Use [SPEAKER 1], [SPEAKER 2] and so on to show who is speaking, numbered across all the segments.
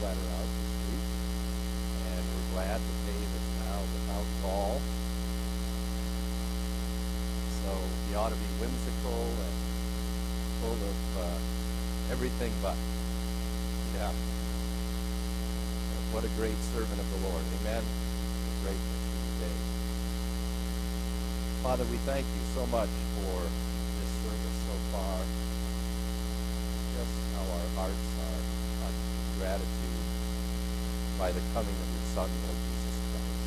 [SPEAKER 1] gallbladder out this week, and we're glad that Dave is now without gall. So he ought to be whimsical and full of uh, everything but. Yeah. What a great servant of the Lord. Amen. A great today. Father, we thank you so much for this service so far. Just how our hearts are gratitude by the coming of your Son, Lord Jesus Christ,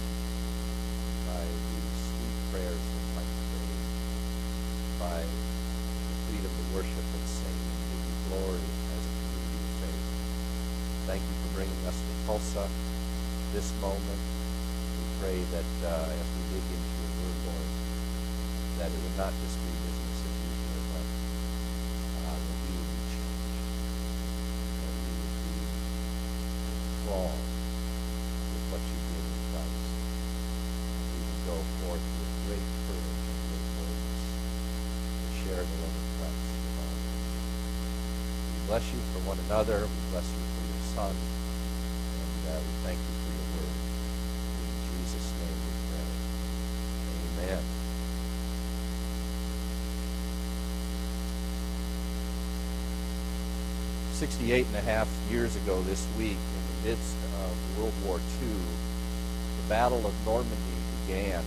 [SPEAKER 1] by the sweet prayers that might pray, by the freedom to worship and sing and give you glory as a community of faith. Thank you for bringing us to Tulsa this moment. We pray that uh, as we dig into your word, Lord, that it would not just be as usual, but uh, that we would be changed, that we would be enthralled with what you did in Christ, and we would go forth with great courage and great boldness to share the love of Christ with all. We bless you for one another. We bless you for your Son. And uh, we thank you for your word. In Jesus' name we pray. Amen. 68 and a half years ago this week, in the midst of World War II, the Battle of Normandy began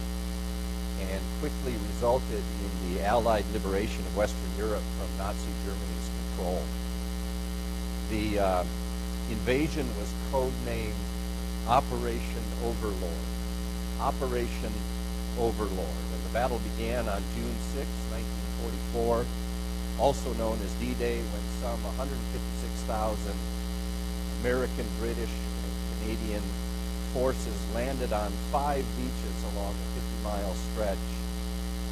[SPEAKER 1] and quickly resulted in the Allied liberation of Western Europe from Nazi Germany's control. The uh, invasion was codenamed Operation Overlord. Operation Overlord. And the battle began on June 6, 1944 also known as D-Day, when some 156,000 American, British, and Canadian forces landed on five beaches along a 50-mile stretch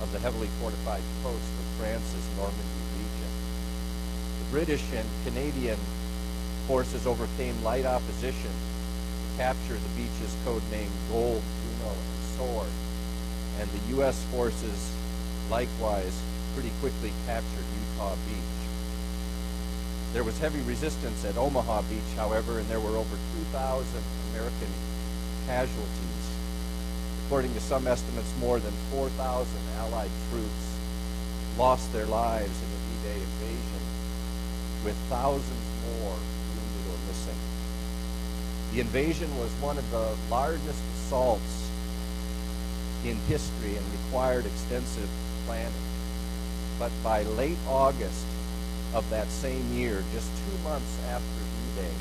[SPEAKER 1] of the heavily fortified coast of France's Normandy region. The British and Canadian forces overcame light opposition to capture the beaches codenamed Gold, Juno, and Sword, and the U.S. forces likewise pretty quickly captured Utah Beach. There was heavy resistance at Omaha Beach, however, and there were over 2,000 American casualties. According to some estimates, more than 4,000 Allied troops lost their lives in the D-Day invasion, with thousands more wounded or missing. The invasion was one of the largest assaults in history and required extensive planning. But by late August of that same year, just two months after D-Day,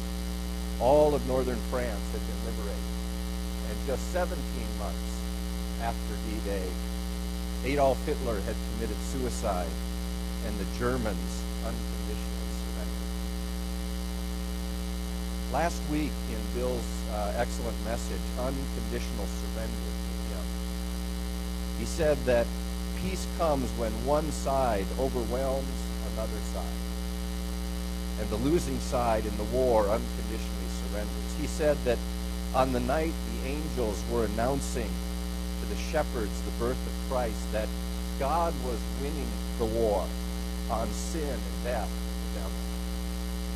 [SPEAKER 1] all of northern France had been liberated. And just 17 months after D-Day, Adolf Hitler had committed suicide, and the Germans unconditionally surrendered. Last week in Bill's uh, excellent message, Unconditional Surrender to he said that peace comes when one side overwhelms another side. And the losing side in the war unconditionally surrenders. He said that on the night the angels were announcing to the shepherds the birth of Christ that God was winning the war on sin and death and the devil.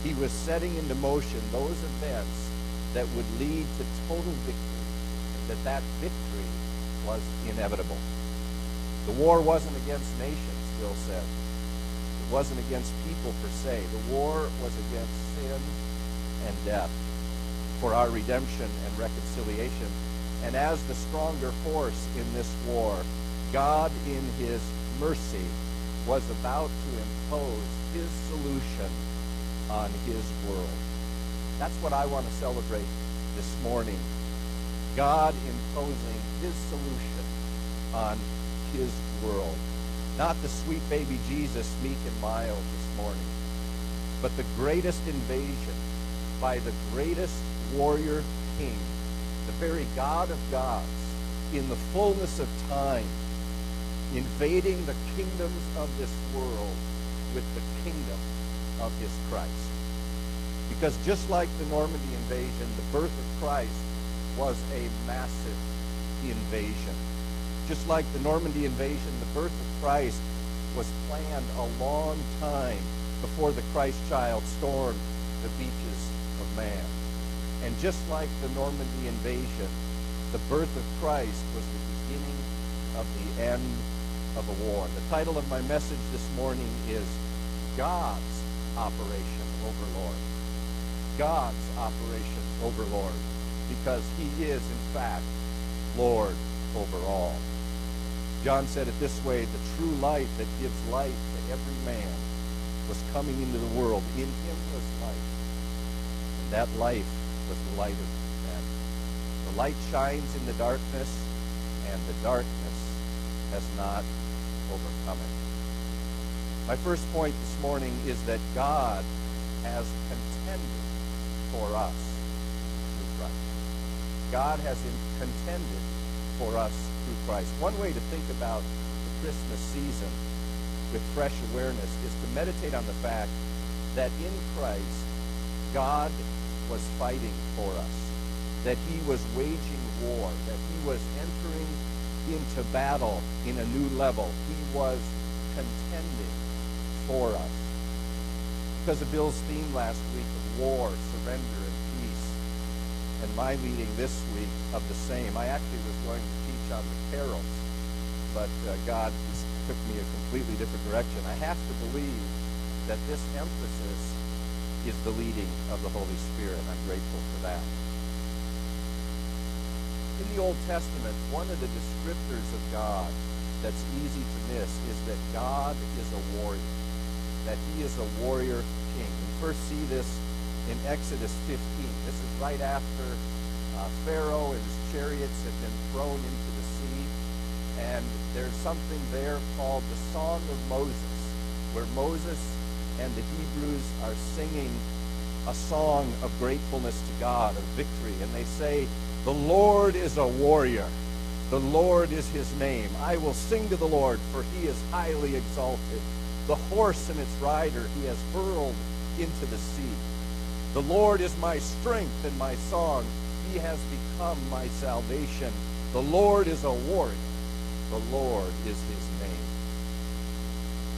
[SPEAKER 1] He was setting into motion those events that would lead to total victory, and that that victory was inevitable. The war wasn't against nations, Bill said. Wasn't against people per se. The war was against sin and death for our redemption and reconciliation. And as the stronger force in this war, God, in his mercy, was about to impose his solution on his world. That's what I want to celebrate this morning. God imposing his solution on his world. Not the sweet baby Jesus, meek and mild this morning, but the greatest invasion by the greatest warrior king, the very God of gods, in the fullness of time, invading the kingdoms of this world with the kingdom of his Christ. Because just like the Normandy invasion, the birth of Christ was a massive invasion just like the Normandy invasion, the birth of Christ was planned a long time before the Christ child stormed the beaches of man. And just like the Normandy invasion, the birth of Christ was the beginning of the end of a war. The title of my message this morning is God's Operation Overlord. God's Operation Overlord. Because he is, in fact, Lord over all. John said it this way the true light that gives light to every man was coming into the world. In him was life. And that life was the light of men. The light shines in the darkness, and the darkness has not overcome it. My first point this morning is that God has contended for us through Christ. God has contended for us through Christ. One way to think about the Christmas season with fresh awareness is to meditate on the fact that in Christ, God was fighting for us, that he was waging war, that he was entering into battle in a new level. He was contending for us. Because of Bill's theme last week of war, surrender, and peace, and my leading this week of the same, I actually was going to on the carols, but uh, God took me a completely different direction. I have to believe that this emphasis is the leading of the Holy Spirit. I'm grateful for that. In the Old Testament, one of the descriptors of God that's easy to miss is that God is a warrior, that he is a warrior king. We first see this in Exodus 15. This is right after uh, Pharaoh and his chariots have been thrown into the sea. And there's something there called the Song of Moses, where Moses and the Hebrews are singing a song of gratefulness to God, of victory. And they say, The Lord is a warrior. The Lord is his name. I will sing to the Lord, for he is highly exalted. The horse and its rider he has hurled into the sea. The Lord is my strength and my song. He has become my salvation. The Lord is a warrior. The Lord is his name.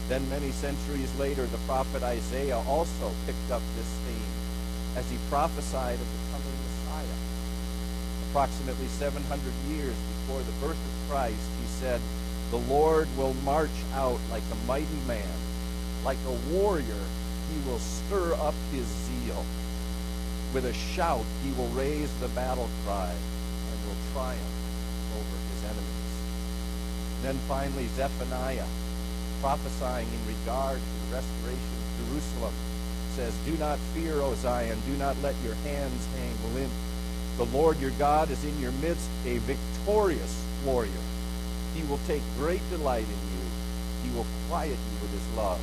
[SPEAKER 1] Then, many centuries later, the prophet Isaiah also picked up this theme as he prophesied of the coming Messiah. Approximately 700 years before the birth of Christ, he said, The Lord will march out like a mighty man. Like a warrior, he will stir up his zeal. With a shout, he will raise the battle cry and will triumph over his enemies. then finally, Zephaniah, prophesying in regard to the restoration of Jerusalem, says, Do not fear, O Zion, do not let your hands hang limp. The Lord your God is in your midst, a victorious warrior. He will take great delight in you. He will quiet you with his love.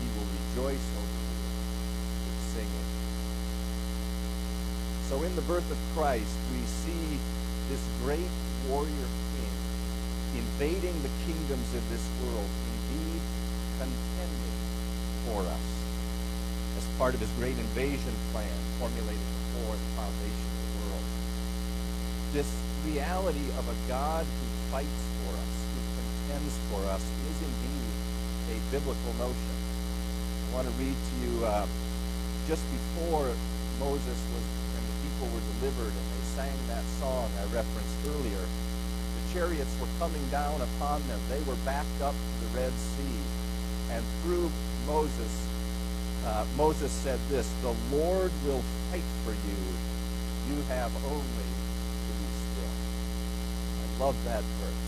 [SPEAKER 1] He will rejoice over you with singing. So in the birth of Christ, we see this great warrior king invading the kingdoms of this world, indeed contending for us as part of his great invasion plan formulated before the foundation of the world. This reality of a God who fights for us, who contends for us, is indeed a biblical notion. I want to read to you uh, just before Moses was people were delivered and they sang that song I referenced earlier. The chariots were coming down upon them. They were backed up to the Red Sea. And through Moses, uh, Moses said this, The Lord will fight for you. You have only to be still. I love that verse.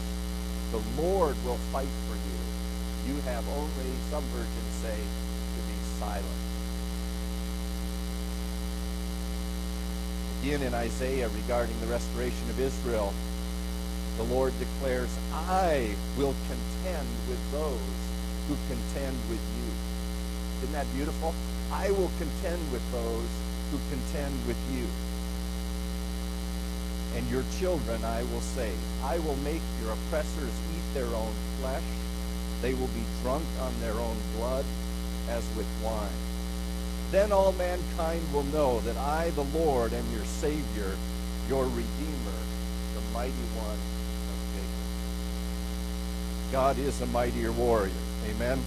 [SPEAKER 1] The Lord will fight for you. You have only, some versions say, to be silent. Again in Isaiah regarding the restoration of Israel, the Lord declares, I will contend with those who contend with you. Isn't that beautiful? I will contend with those who contend with you. And your children I will save. I will make your oppressors eat their own flesh. They will be drunk on their own blood as with wine. Then all mankind will know that I, the Lord, am your Savior, your Redeemer, the mighty one of Jacob. God is a mightier warrior. Amen.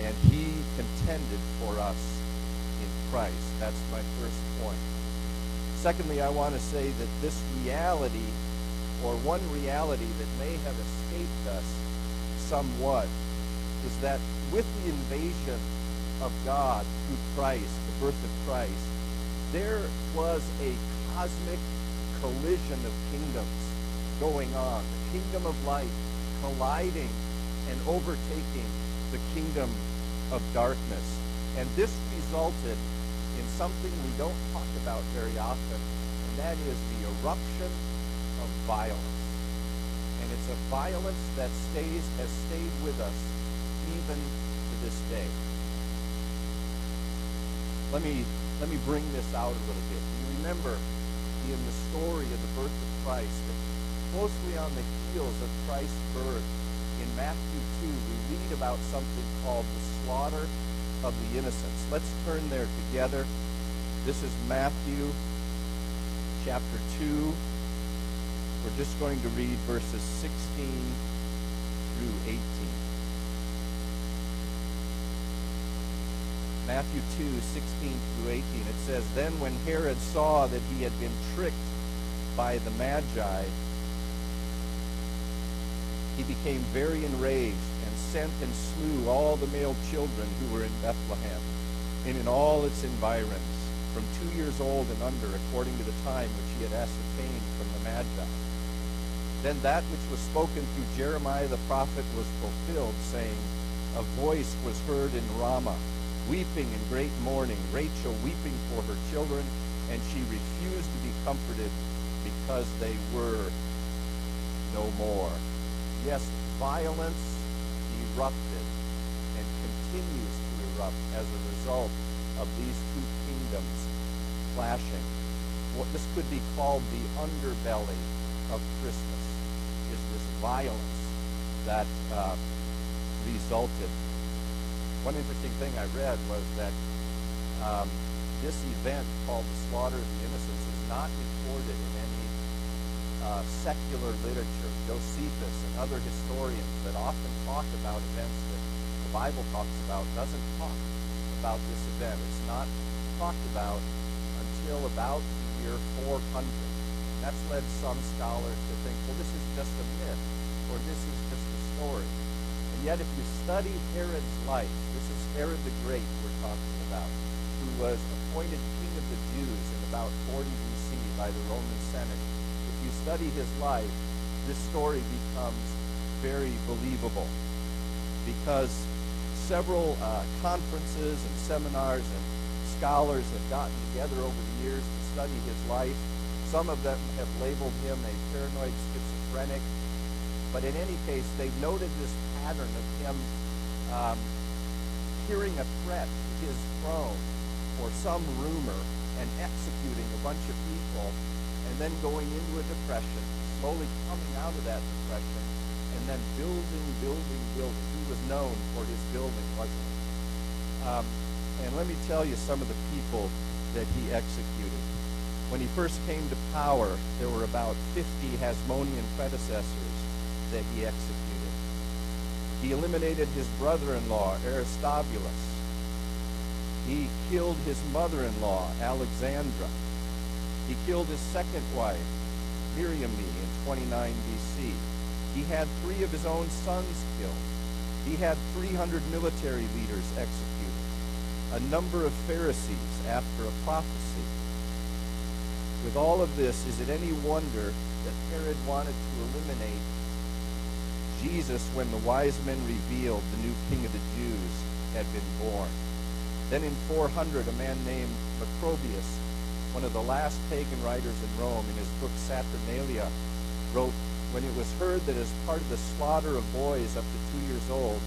[SPEAKER 1] And he contended for us in Christ. That's my first point. Secondly, I want to say that this reality, or one reality that may have escaped us somewhat, is that with the invasion of God through Christ, the birth of Christ, there was a cosmic collision of kingdoms going on. The kingdom of light colliding and overtaking the kingdom of darkness. And this resulted in something we don't talk about very often, and that is the eruption of violence. And it's a violence that stays has stayed with us even to this day. Let me let me bring this out a little bit. You remember in the story of the birth of Christ that closely on the heels of Christ's birth in Matthew 2, we read about something called the slaughter of the innocents. Let's turn there together. This is Matthew chapter 2. We're just going to read verses 16 through 18. Matthew 2, 16 through 18. It says, Then when Herod saw that he had been tricked by the Magi, he became very enraged and sent and slew all the male children who were in Bethlehem and in all its environs, from two years old and under, according to the time which he had ascertained from the Magi. Then that which was spoken through Jeremiah the prophet was fulfilled, saying, A voice was heard in Ramah, weeping in great mourning, Rachel weeping for her children, and she refused to be comforted because they were no more. Yes, violence erupted and continues to erupt as a result of these two kingdoms clashing. What this could be called the underbelly of Christmas is this violence that uh, resulted one interesting thing I read was that um, this event called the Slaughter of the Innocents is not recorded in any uh, secular literature. Josephus and other historians that often talk about events that the Bible talks about doesn't talk about this event. It's not talked about until about the year 400. And that's led some scholars to think, well, this is just a myth, or this is just a story. And yet, if you study Herod's life, Herod the Great we're talking about, who was appointed king of the Jews in about 40 BC by the Roman Senate. If you study his life, this story becomes very believable because several uh, conferences and seminars and scholars have gotten together over the years to study his life. Some of them have labeled him a paranoid schizophrenic, but in any case, they've noted this pattern of him um, hearing a threat to his throne or some rumor and executing a bunch of people and then going into a depression slowly coming out of that depression and then building, building, building. He was known for his building, wasn't he? Um, and let me tell you some of the people that he executed. When he first came to power, there were about 50 Hasmonean predecessors that he executed. He eliminated his brother-in-law, Aristobulus. He killed his mother-in-law, Alexandra. He killed his second wife, Miriam in 29 BC. He had three of his own sons killed. He had 300 military leaders executed, a number of Pharisees after a prophecy. With all of this, is it any wonder that Herod wanted to eliminate Jesus when the wise men revealed the new king of the Jews had been born? Then in 400, a man named Macrobius one of the last pagan writers in Rome, in his book Saturnalia, wrote, When it was heard that as part of the slaughter of boys up to two years old,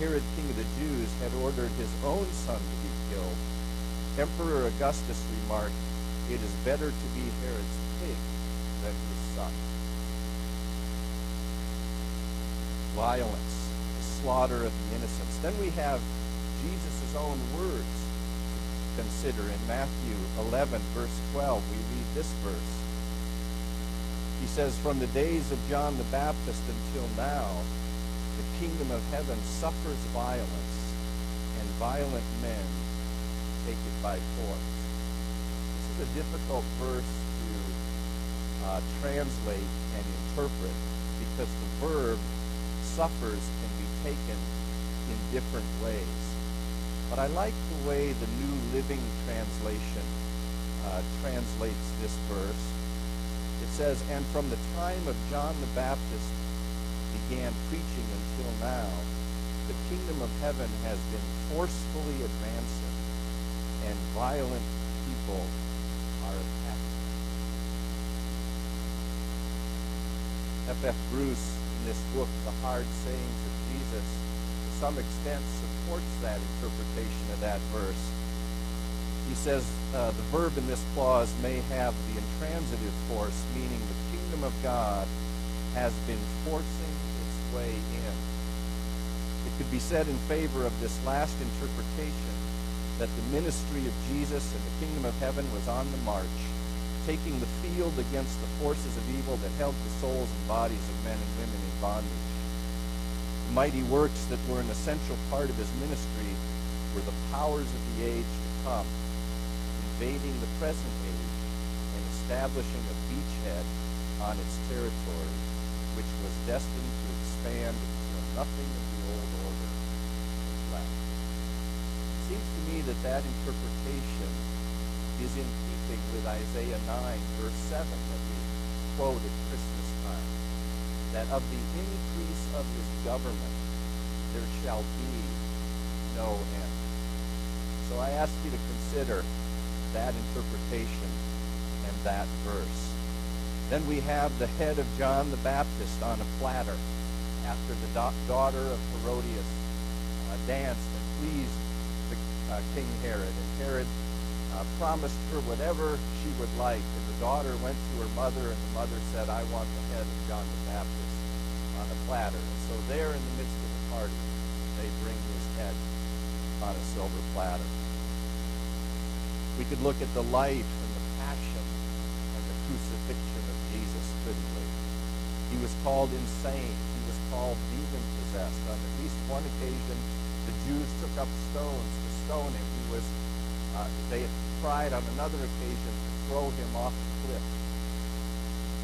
[SPEAKER 1] Herod, king of the Jews, had ordered his own son to be killed, Emperor Augustus remarked, It is better to be Herod's pig than his son. Violence, the slaughter of the innocents. Then we have Jesus' own words to consider. In Matthew 11, verse 12, we read this verse. He says, From the days of John the Baptist until now, the kingdom of heaven suffers violence, and violent men take it by force. This is a difficult verse to uh, translate and interpret because the verb suffers can be taken in different ways. But I like the way the New Living Translation uh, translates this verse. It says, And from the time of John the Baptist began preaching until now, the kingdom of heaven has been forcefully advancing, and violent people are attacking. F. F. Bruce, this book, The Hard Sayings of Jesus, to some extent supports that interpretation of that verse. He says uh, the verb in this clause may have the intransitive force, meaning the kingdom of God has been forcing its way in. It could be said in favor of this last interpretation that the ministry of Jesus and the kingdom of heaven was on the march, taking the field against the forces of evil that held the souls and bodies of men and women in bondage. The mighty works that were an essential part of his ministry were the powers of the age to come, invading the present age and establishing a beachhead on its territory, which was destined to expand until nothing of the old order was left. It seems to me that that interpretation is in keeping with Isaiah 9, verse 7, that we quote at Christmas time, that of the increase of his government there shall be no end. So I ask you to consider that interpretation and that verse. Then we have the head of John the Baptist on a platter after the daughter of Herodias uh, danced and pleased the, uh, King Herod. And Herod uh, promised her whatever she would like. And the daughter went to her mother, and the mother said, I want the head of John the Baptist on a platter. And so there in the midst of the party, they bring his head on a silver platter. We could look at the life and the passion and the crucifixion of Jesus, couldn't we? He was called insane. He was called demon-possessed. On at least one occasion, the Jews took up stones to stone him. Uh, they had tried on another occasion to throw him off the cliff.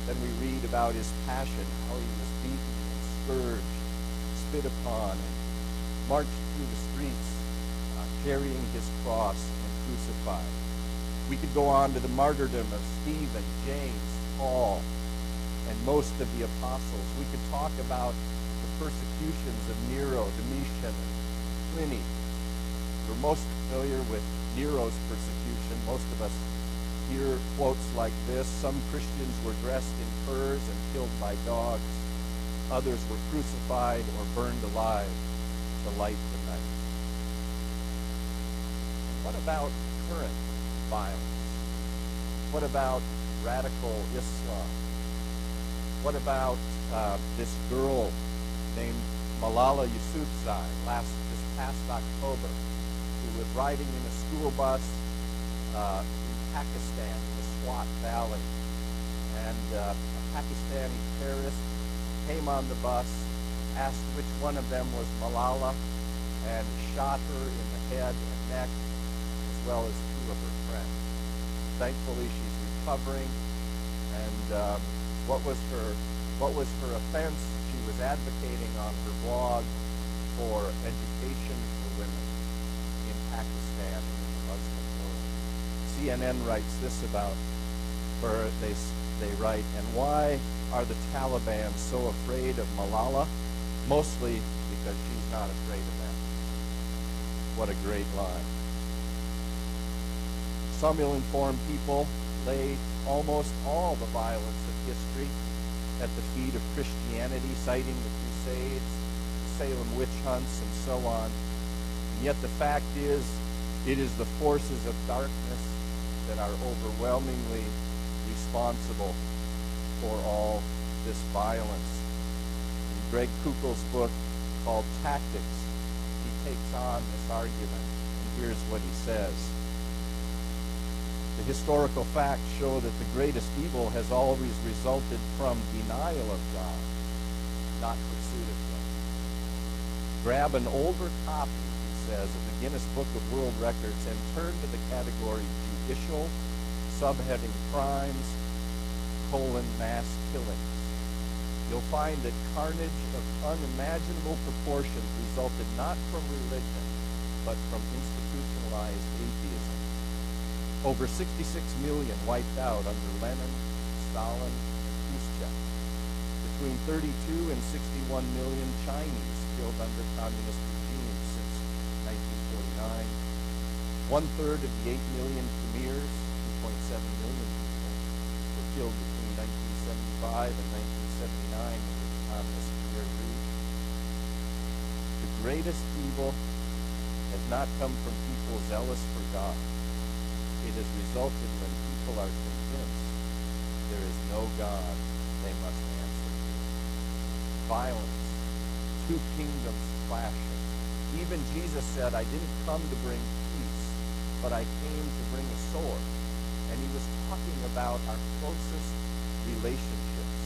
[SPEAKER 1] Then we read about his passion, how he was beaten and scourged, spit upon, and marched through the streets uh, carrying his cross and crucified. We could go on to the martyrdom of Stephen, James, Paul, and most of the apostles. We could talk about the persecutions of Nero, Domitian, and Pliny. We're most familiar with Nero's persecution. Most of us hear quotes like this. Some Christians were dressed in furs and killed by dogs. Others were crucified or burned alive to light the night. What about current violence? What about radical Islam? What about uh, this girl named Malala Yousafzai last this past October, who was riding in a school bus uh, in Pakistan, in the Swat Valley, and uh, a Pakistani terrorist came on the bus, asked which one of them was Malala, and shot her in the head and neck, as well as two of her friends. Thankfully, she's recovering, and um, what was her what was her offense? She was advocating on her blog for education for women in Pakistan and in the Muslim world. CNN writes this about her. They they write, and why are the Taliban so afraid of Malala? Mostly because she's not afraid of them. What a great lie. Some ill-informed people lay almost all the violence of history at the feet of Christianity, citing the Crusades, Salem witch hunts, and so on. And yet the fact is, it is the forces of darkness that are overwhelmingly responsible for all this violence. In Greg Koukl's book called Tactics, he takes on this argument, and here's what he says. The historical facts show that the greatest evil has always resulted from denial of God, not pursuit of Him. Grab an older copy, says, the Guinness Book of World Records and turn to the category judicial, subheading crimes, colon, mass killings, you'll find that carnage of unimaginable proportions resulted not from religion, but from institutionalized atheism. Over 66 million wiped out under Lenin, Stalin, and Khrushchev. Between 32 and 61 million Chinese killed under communist regimes 1949. One third of the 8 million Khmers, 2.7 million people, were killed between 1975 and 1979 under the communist Khmer. The greatest evil has not come from people zealous for God. It has resulted when people are convinced there is no God they must answer to. Violence, two kingdoms clashing. Even Jesus said, I didn't come to bring peace, but I came to bring a sword. And he was talking about our closest relationships.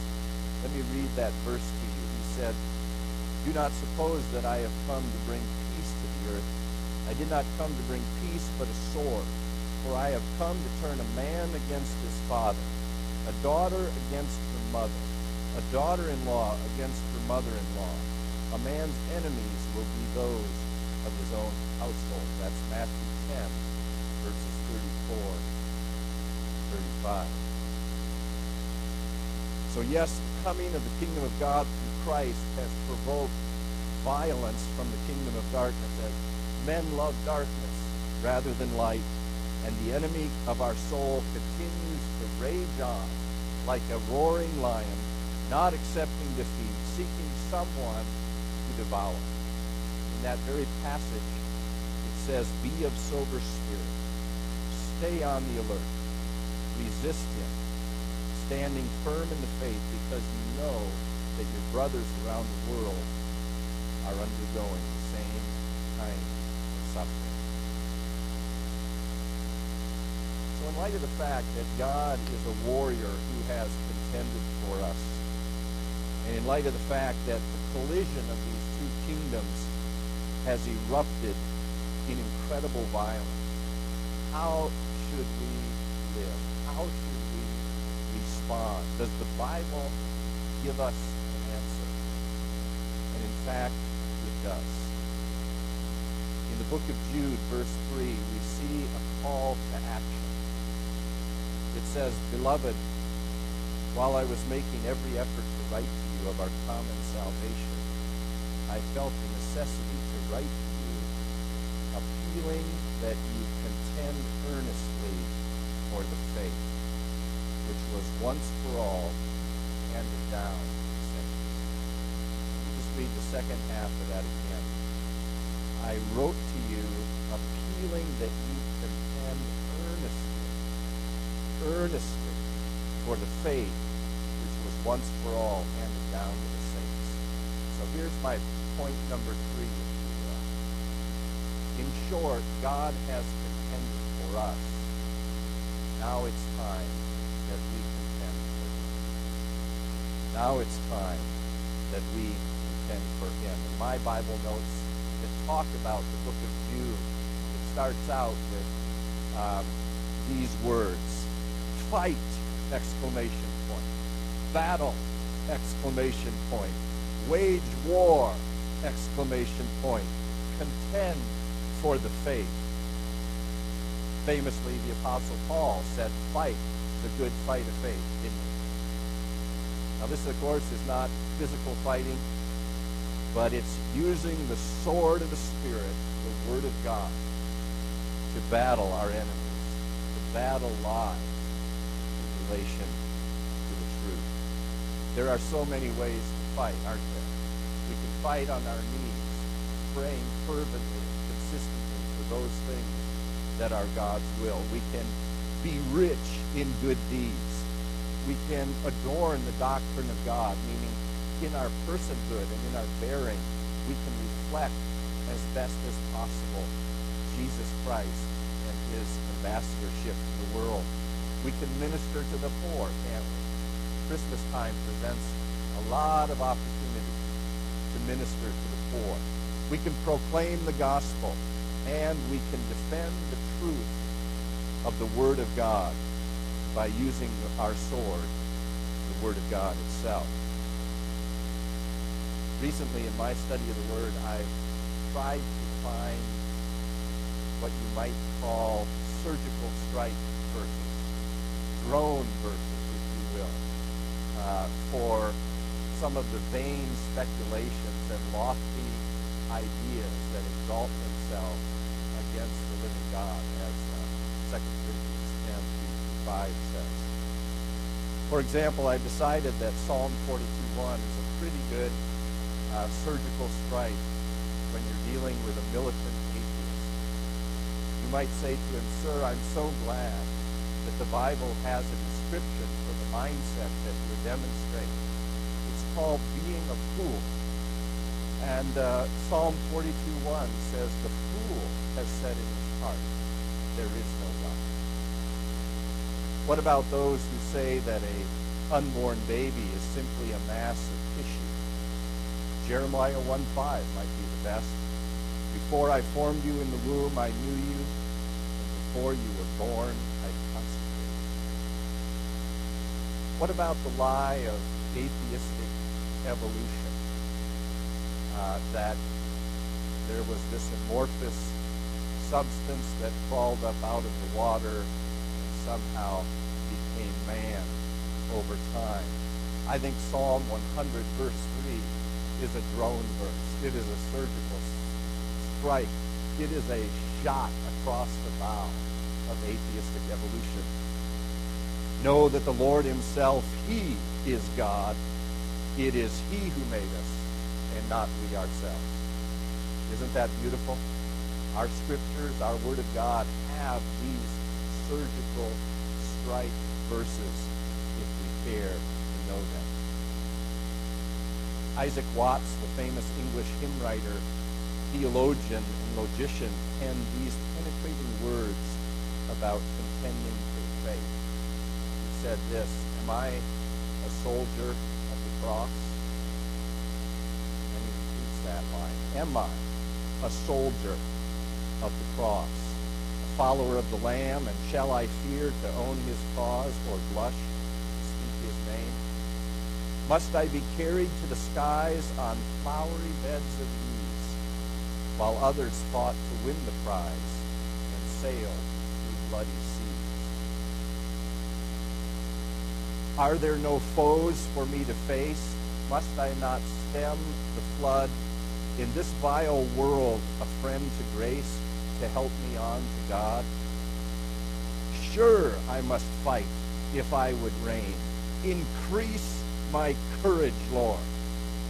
[SPEAKER 1] Let me read that verse to you. He said, Do not suppose that I have come to bring peace to the earth. I did not come to bring peace, but a sword. For I have come to turn a man against his father, a daughter against her mother, a daughter-in-law against her mother-in-law. A man's enemies will be those of his own household. That's Matthew 10, verses 34, 35. So yes, the coming of the kingdom of God through Christ has provoked violence from the kingdom of darkness as men love darkness rather than light and the enemy of our soul continues to rage on like a roaring lion, not accepting defeat, seeking someone devour. In that very passage, it says, Be of sober spirit. Stay on the alert. Resist him, standing firm in the faith because you know that your brothers around the world are undergoing the same kind of suffering. So in light of the fact that God is a warrior who has contended for us, and in light of the fact that the collision of these two kingdoms has erupted in incredible violence, how should we live? How should we respond? Does the Bible give us an answer? And in fact, it does. In the book of Jude, verse 3, we see a call to action. It says, Beloved, while I was making every effort to write to you of our common salvation, I felt the necessity to write to you, appealing that you contend earnestly for the faith, which was once for all handed down to the saints. Just read the second half of that again. I wrote to you, appealing that you contend earnestly earnestly for the faith which was once for all handed down to the saints. So here's my point number three. In short, God has contended for us. Now it's time that we contend for him. Now it's time that we contend for him. In my Bible notes that talk about the book of Jude, it starts out with um, these words fight, exclamation point. Battle, exclamation point. Wage war, exclamation point. Contend for the faith. Famously, the Apostle Paul said, fight the good fight of faith, didn't he? Now, this, of course, is not physical fighting, but it's using the sword of the Spirit, the Word of God, to battle our enemies, to battle lies in relation to the truth. There are so many ways fight, aren't? We can fight on our knees, praying fervently consistently for those things that are God's will. We can be rich in good deeds. We can adorn the doctrine of God, meaning in our personhood and in our bearing, we can reflect as best as possible Jesus Christ and his ambassadorship to the world. We can minister to the poor, can't we? Christmas time presents a lot of opportunities to minister to the poor. We can proclaim the gospel and we can defend the truth of the Word of God by using our sword, the Word of God itself. Recently, in my study of the Word, I've tried to find what you might call surgical strike verses, drone verses, if you will, uh, for some of the vain speculations and lofty ideas that exalt themselves against the living God, as uh, 2 Corinthians 10, 5 says. For example, I decided that Psalm 42.1 is a pretty good uh, surgical strike when you're dealing with a militant atheist. You might say to him, Sir, I'm so glad that the Bible has a description for the mindset that you're demonstrating. It's called being a fool. And uh, Psalm 42.1 says, The fool has said in his heart, There is no God. What about those who say that a unborn baby is simply a mass of tissue? Jeremiah 1.5 might be the best. Before I formed you in the womb, I knew you. And before you were born, I consecrated you. What about the lie of atheistic evolution? Uh, that there was this amorphous substance that crawled up out of the water and somehow became man over time. I think Psalm 100, verse 3, is a drone verse. It is a surgical strike. It is a shot across the bow of atheistic evolution. Know that the Lord himself, he is God. It is he who made us and not we ourselves. Isn't that beautiful? Our scriptures, our word of God have these surgical strike verses if we care to know them. Isaac Watts, the famous English hymn writer, theologian, and logician, penned these penetrating words about contending for faith. Said this, Am I a soldier of the cross? And he repeats that line. Am I a soldier of the cross? A follower of the Lamb, and shall I fear to own his cause or blush to speak his name? Must I be carried to the skies on flowery beds of ease, while others fought to win the prize and sailed through bloody seas? Are there no foes for me to face? Must I not stem the flood? In this vile world, a friend to grace to help me on to God? Sure, I must fight if I would reign. Increase my courage, Lord.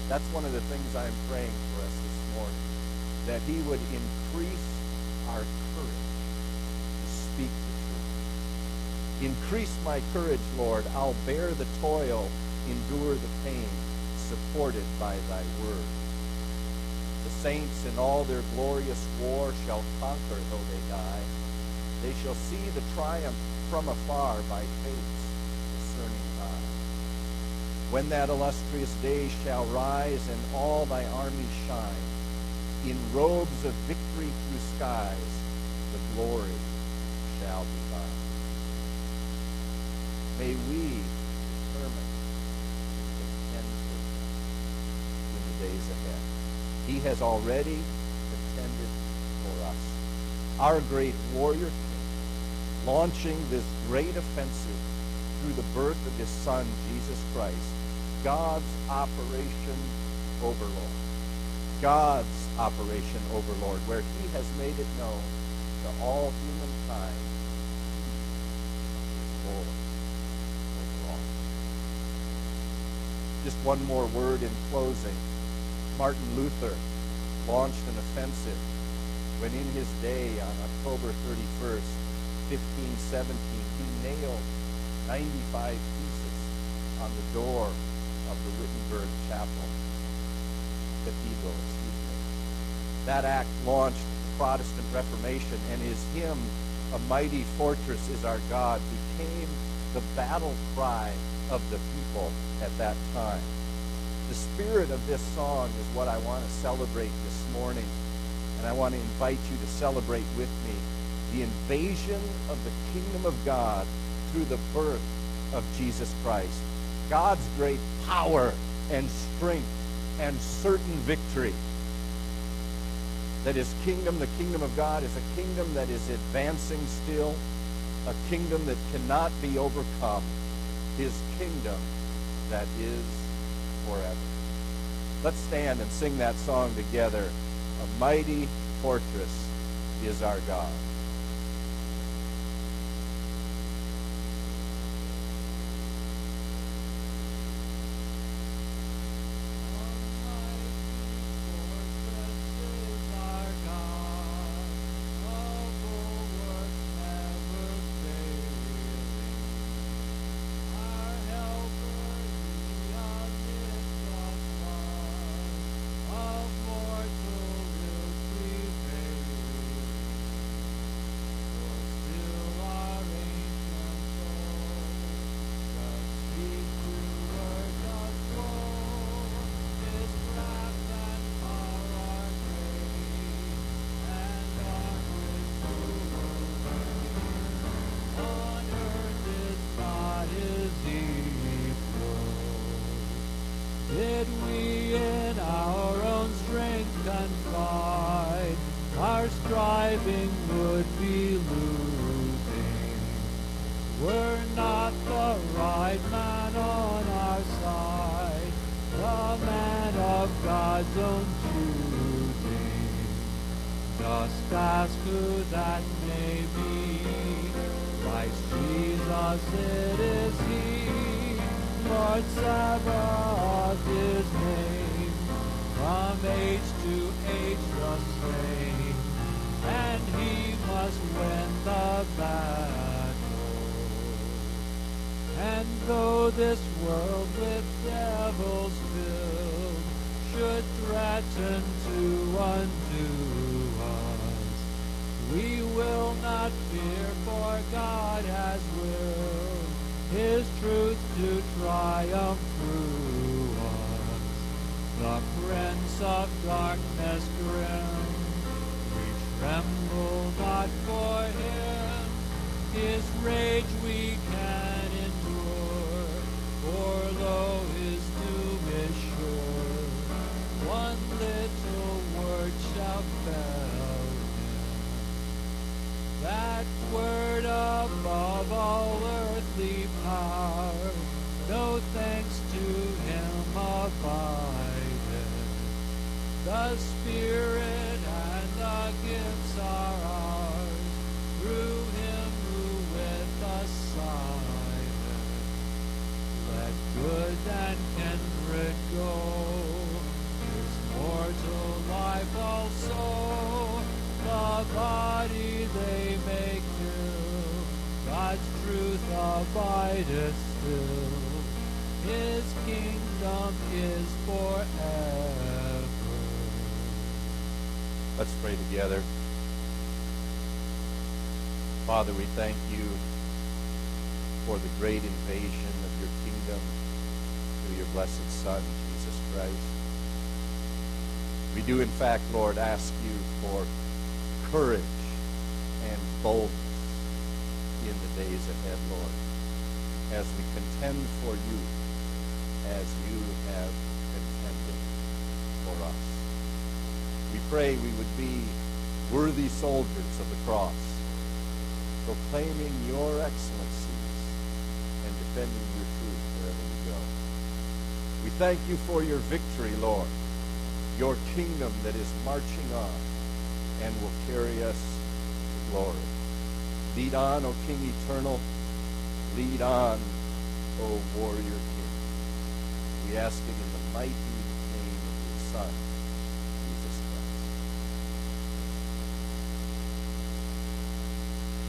[SPEAKER 1] That's one of the things I'm praying for us this morning. That he would increase our courage to speak. Increase my courage, Lord. I'll bear the toil, endure the pain, supported by thy word. The saints in all their glorious war shall conquer though they die. They shall see the triumph from afar by faith's discerning eye. When that illustrious day shall rise and all thy armies shine, in robes of victory through skies, the glory shall be thine. May we determine to contend for him in the days ahead. He has already contended for us. Our great warrior king, launching this great offensive through the birth of his son, Jesus Christ, God's operation overlord. God's operation overlord, where he has made it known to all humankind Lord over all. Just one more word in closing. Martin Luther launched an offensive when in his day on October 31st, 1517, he nailed 95 theses on the door of the Wittenberg Chapel, Cathedral, excuse me. That act launched the Protestant Reformation, and his hymn, A Mighty Fortress is Our God, became the battle cry of the people at that time. The spirit of this song is what I want to celebrate this morning. And
[SPEAKER 2] I want to invite you to celebrate with me the invasion of the kingdom of God through the birth of Jesus Christ. God's great power and strength and certain victory. That his kingdom, the kingdom of God, is a kingdom that is advancing still, a kingdom that cannot be overcome, his kingdom that is forever. Let's stand and sing that song together. A mighty fortress is our God. ask who that may be. Christ Jesus, it is He. Lord Sabaoth His name. From age to age the same, and He must win the battle. And though this world with devils filled should threaten to undo not fear, for God has willed His truth to triumph through us. The Prince of Darkness grim, we tremble not for Him. His rage we can endure, for lo, His doom is sure. One little that word above all earthly power. No thanks to him abided. The Spirit and the gifts are ours through him who with us sideth. Let good and kindred go, his mortal life also together. Father, we thank you for the great invasion of your kingdom through your blessed Son, Jesus Christ. We do, in fact, Lord, ask you for courage and boldness in the days ahead, Lord, as we contend for you as you have contended for us. We pray we would be worthy soldiers of the cross, proclaiming your excellencies and defending your truth wherever we go. We thank you for your victory, Lord, your kingdom that is marching on and will carry us to glory. Lead on, O King eternal. Lead on, O warrior king. We ask it in the mighty name of your Son,